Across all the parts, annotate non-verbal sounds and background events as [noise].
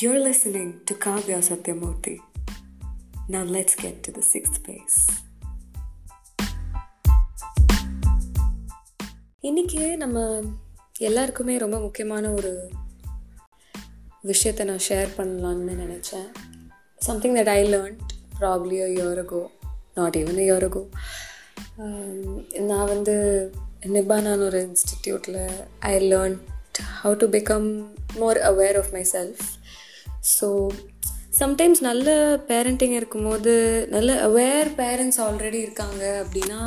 You're listening to Kavya Satyamurthy. Now let's get to the sixth base. இன்னைக்கு நம்ம எல்லாருக்குமே ரொம்ப முக்கியமான ஒரு விஷயத்தை நான் ஷேர் பண்ணலான்னு நினச்சேன் something that I learned probably a year ago not even a year ago நான் வந்து நிபானான்னு ஒரு இன்ஸ்டிடியூட்டில் I learned how to become more aware of my self so sometimes நல்ல பேரண்டிங் இருக்கும்போது நல்ல அவேர் பேரண்ட்ஸ் ஆல்ரெடி இருக்காங்க அப்படின்னா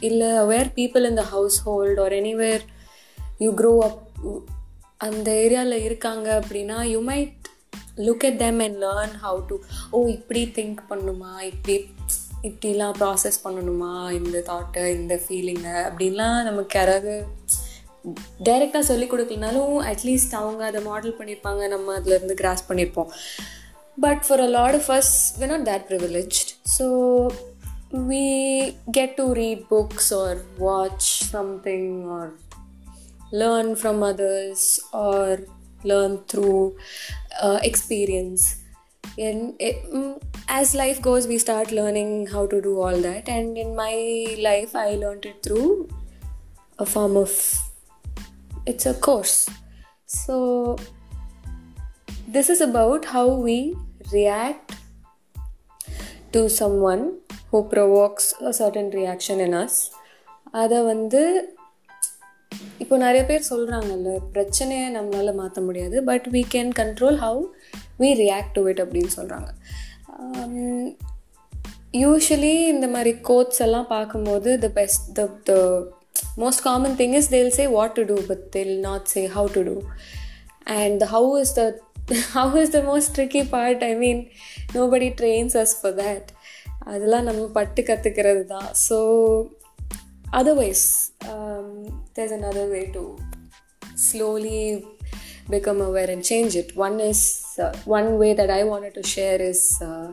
இல்லை aware people in the house hold or anywhere you grow up அந்த ஏரியாவில் இருக்காங்க அப்படின்னா you might look at them and learn how to oh இப்படி திங்க் பண்ணுமா? இப்படி இப்படிலாம் ப்ராசஸ் பண்ணணுமா? இந்த தாட்டை இந்த ஃபீலிங்கை அப்படின்லாம் நமக்கு யாராவது டைரெக்டாக சொல்லிக் கொடுக்கலனாலும் அட்லீஸ்ட் அவங்க அதை மாடல் பண்ணியிருப்பாங்க நம்ம அதுலேருந்து கிராஸ் பண்ணியிருப்போம் but for a lot of us we not that privileged so we get to read books or watch something or learn from others or learn through uh, experience and it, as life goes we start learning how to do all that and in my life i learned it through a form of it's a course. So this is about how we react to someone who provokes a certain reaction in us. அதை வந்து இப்போ நிறைய பேர் சொல்கிறாங்கல்ல பிரச்சனையை நம்மளால் மாற்ற முடியாது but we can control how we react to it அப்படின்னு சொல்கிறாங்க யூஸ்வலி um, இந்த மாதிரி கோட்ஸ் எல்லாம் பார்க்கும்போது the best the the most common thing is they'll say what to do but they'll not say how to do and how is the [laughs] how is the most tricky part I mean nobody trains us for that அதெல்லாம் நம்ம பட்டு கற்றுக்கிறது தான் so otherwise there's another way to slowly become aware and change it one is uh, one way that i wanted to share is uh,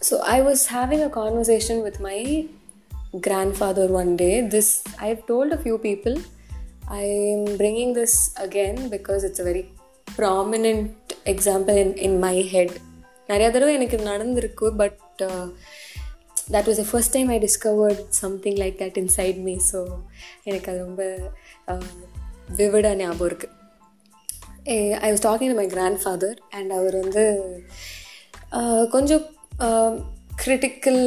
so i was having a conversation with my grandfather one day this i've told a few people i'm bringing this again because it's a very prominent example in, in my head நிறையா தடவை எனக்கு நடந்திருக்கு but that was the first time I discovered something like that inside me so எனக்கு அது ரொம்ப விவிடாக ஞாபகம் இருக்குது I was talking to my grandfather and அவர் வந்து கொஞ்சம் கிரிட்டிக்கல்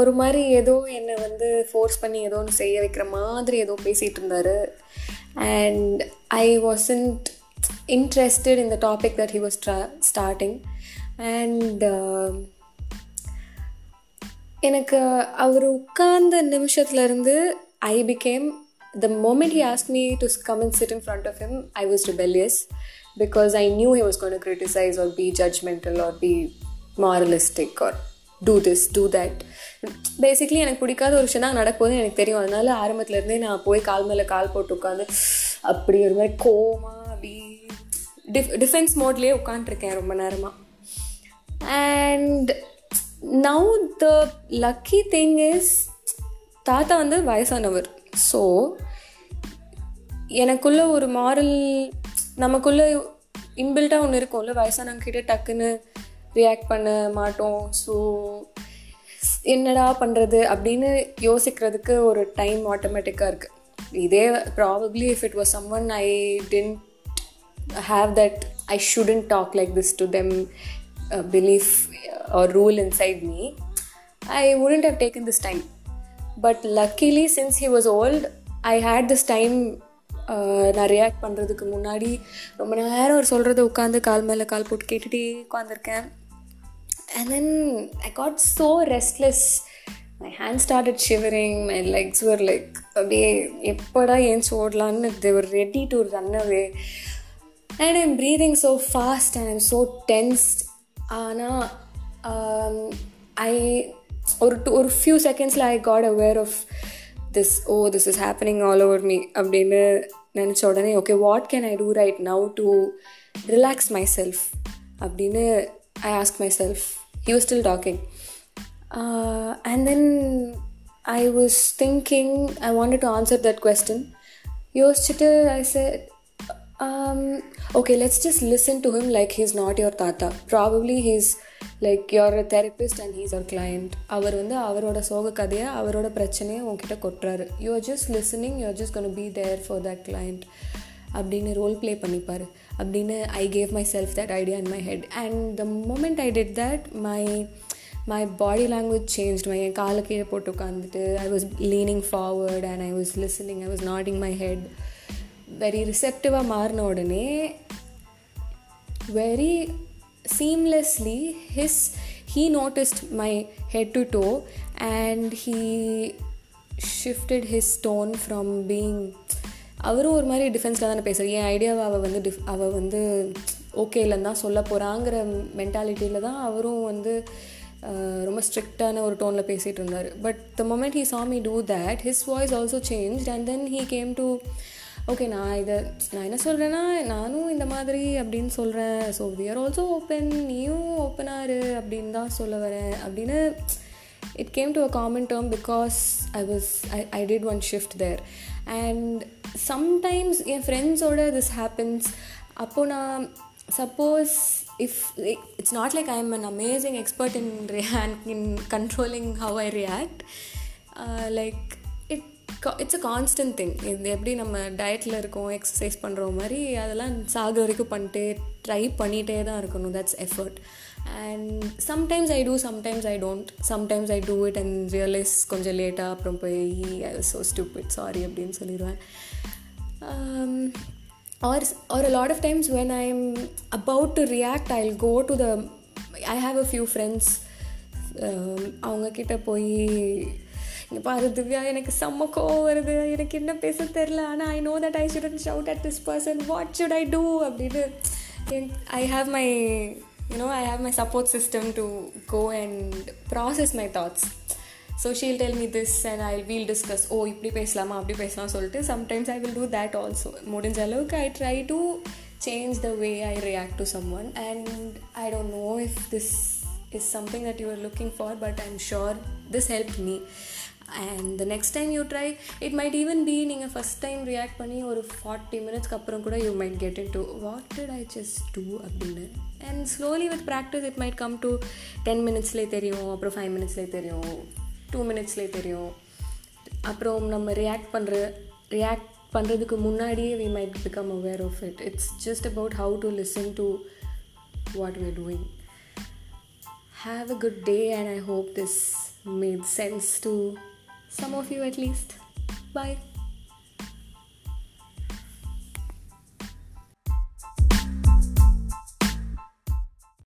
ஒரு மாதிரி ஏதோ என்னை வந்து ஃபோர்ஸ் பண்ணி ஏதோ ஒன்று செய்ய வைக்கிற மாதிரி ஏதோ பேசிகிட்டு இருந்தார். And I wasn't interested in the topic that he was starting and um, எனக்கு அவர் உட்கார்ந்த நிமிஷத்துலேருந்து I became the moment he ask me to come and sit in front of him I was rebellious because I knew he was gonna criticize or be judgmental or be moralistic or do this do that basically எனக்கு பிடிக்காத ஒரு விஷயம் தான் நடக்கும்போது எனக்கு தெரியும். அதனால ஆரம்பத்துலேருந்தே நான் போய் கால் மேலே கால் போட்டு உட்காந்து அப்படி ஒரு மாதிரி கோமா அப்படி டிஃப் டிஃபென்ஸ் மோட்லேயே உட்காந்துருக்கேன் ரொம்ப நேரமாக and now the lucky thing is தாத்தா வந்து வயசானவர். ஸோ எனக்குள்ள ஒரு மாரல் நமக்குள்ள இன்பில்ட்டாக ஒன்று இருக்கும்ல வயசானவங்கிட்ட டக்குன்னு ரியாக்ட் பண்ண மாட்டோம். ஸோ என்னடா பண்ணுறது அப்படின்னு யோசிக்கிறதுக்கு ஒரு டைம் ஆட்டோமேட்டிக்காக இருக்குது இதே probably if it was some one I tend have that I shouldn't talk like this to them belief or rule inside me I I have taken this time but luckily since he he was I had had time uh, நான் react பண்ணுறதுக்கு முன்னாடி ரொம்ப நேரம் அவர் சொல்கிறத உட்காந்து கால் மேலே கால் போட்டு கேட்டுகிட்டே உட்காந்துருக்கேன் and then I got so restless my hand started shivering my legs were like அப்படியே எப்படா ஏன்ச்சு ஓடலான்னு they were ready to run away and I'm breathing so fast and I'm so tensed. ஆனால் ஐ ஒரு டூ ஒரு few செகண்ட்ஸில் I got aware of this oh this is happening all over me அப்படின்னு நினச்ச உடனே okay what can I do right now to relax my self அப்படின்னு I ask myself he was still talking and then I was thinking, I wanted to answer that question. யோசிச்சுட்டு ஐ said um, okay let's just listen to him like he's not your tata probably he's like you're a therapist and he's your client அவர் வந்து அவரோட சோக கதையை அவரோட பிரச்சனையை உங்ககிட்ட கொட்டுறாரு you're just listening you're just gonna be there for that client அப்படின்னு role play பண்ணிப்பார் அப்படின்னு I gave myself that idea in my head and the moment I did that my my body language change my என் காலை கீழே போட்டு உட்காந்துட்டு I was leaning forward and I was listening I was nodding my head very ரிசெப்டிவாக மாறின உடனே very seamlessly his he noticed my head to toe and he shifted his tone from being அவரும் ஒரு மாதிரி டிஃபென்ஸில் தானே பேசுகிறார் என் ஐடியாவை அவள் வந்து டிஃப் அவள் வந்து ஓகே இல்லைன்னு தான் சொல்ல போகிறாங்கிற மென்டாலிட்டியில் தான் அவரும் வந்து ரொம்ப ஸ்ட்ரிக்டான ஒரு டோனில் பேசிகிட்டு இருந்தார். But the moment he saw me do do his voice also change and then he came to okay நான் இதை நான் என்ன சொல்கிறேன்னா நானும் இந்த மாதிரி அப்படின்னு சொல்கிறேன் so we are also open நீயும் ஓப்பனாரு அப்படின்னு தான் சொல்ல வரேன் அப்படின்னு it came to a common term because I was I I did one shift there and sometimes என் ஃப்ரெண்ட்ஸோட திஸ் ஹேப்பன்ஸ் அப்போது நான் suppose if it's not like I am an amazing expert in react in controlling how I react like it it's a constant thing இது எப்படி நம்ம டயட்டில் இருக்கோம் exercise பண்ணுற மாதிரி அதெல்லாம் சாகு வரைக்கும் பண்ணிட்டு ட்ரை பண்ணிகிட்டே தான் இருக்கணும். That's effort and sometimes I do sometimes I don't sometimes I do it and realise கொஞ்சம் லேட்டாக அப்புறம் போய் ஐ ஸோ ஸ்டூபிட் சாரி அப்படின்னு சொல்லிடுவேன் um, or or a lot of times when i'm about to react i'll go to the i have a few friends um, அவங்க கிட்ட போய் இங்க பாரு திவ்யா எனக்கு செம்ம கோவம் வருது எனக்கு என்ன பேச தெரில ஆனால் I know that I shouldn't shout at this person what should I do அப்படின்னு I have my you know I have my support system to go and process my thoughts so she'll tell me this and I will discuss oh இப்படி பேசலாமா அப்படி பேசலாம் சொல்லிட்டு sometimes I will do that also முடிஞ்ச அளவுக்கு I try to change the way I react to someone and I don't know if this is something that you are looking for but I am sure this help me and the next time you try it might even be நீங்கள் first time react பண்ணி ஒரு forty மினிட்ஸ்க்கு அப்புறம் கூட you might get into what did I just do அப்படின்னு and slowly with practice it might come to ten மினிட்ஸ்லேயே தெரியும் அப்புறம் five மினிட்ஸ்லேயே தெரியும் டூ மினிட்ஸ்லேயே தெரியும் அப்புறம் நம்ம ரியாக்ட் பண்ணுற ரியாக்ட் பண்ணுறதுக்கு முன்னாடியே we might become aware of it it's just about how to listen to what we're doing have a good day and i hope this made sense to some of you at least. Bye